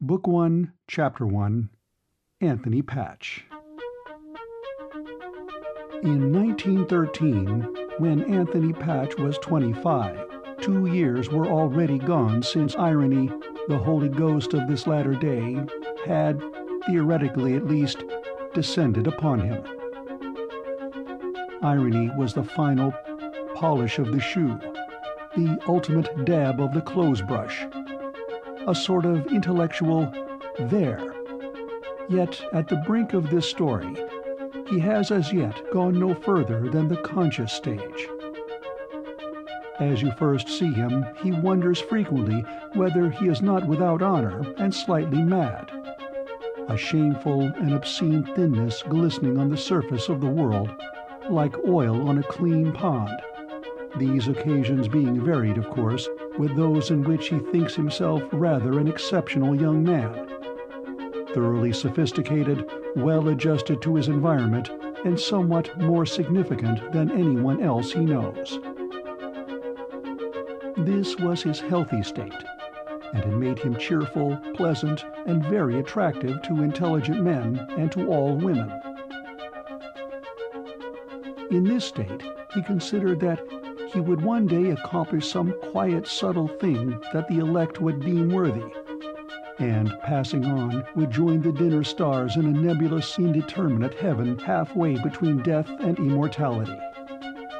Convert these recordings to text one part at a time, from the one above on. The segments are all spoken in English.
Book One, Chapter One Anthony Patch In 1913, when Anthony Patch was 25, two years were already gone since irony, the holy ghost of this latter day, had, theoretically at least, descended upon him. Irony was the final polish of the shoe, the ultimate dab of the clothes brush, a sort of intellectual there. Yet at the brink of this story, he has as yet gone no further than the conscious stage. As you first see him, he wonders frequently whether he is not without honor and slightly mad. A shameful and obscene thinness glistening on the surface of the world, like oil on a clean pond. These occasions being varied, of course, with those in which he thinks himself rather an exceptional young man. Thoroughly sophisticated, well adjusted to his environment, and somewhat more significant than anyone else he knows. This was his healthy state, and it made him cheerful, pleasant, and very attractive to intelligent men and to all women. In this state he considered that he would one day accomplish some quiet subtle thing that the elect would deem worthy, and passing on would join the dinner stars in a nebulous indeterminate heaven halfway between death and immortality.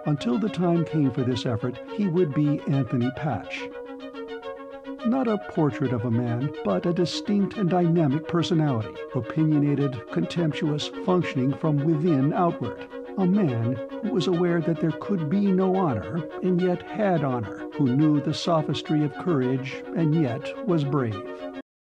Until the time came for this effort he would be Anthony Patch. Not a portrait of a man, but a distinct and dynamic personality, opinionated, contemptuous, functioning from within outward a man who was aware that there could be no honor, and yet had honor, who knew the sophistry of courage, and yet was brave.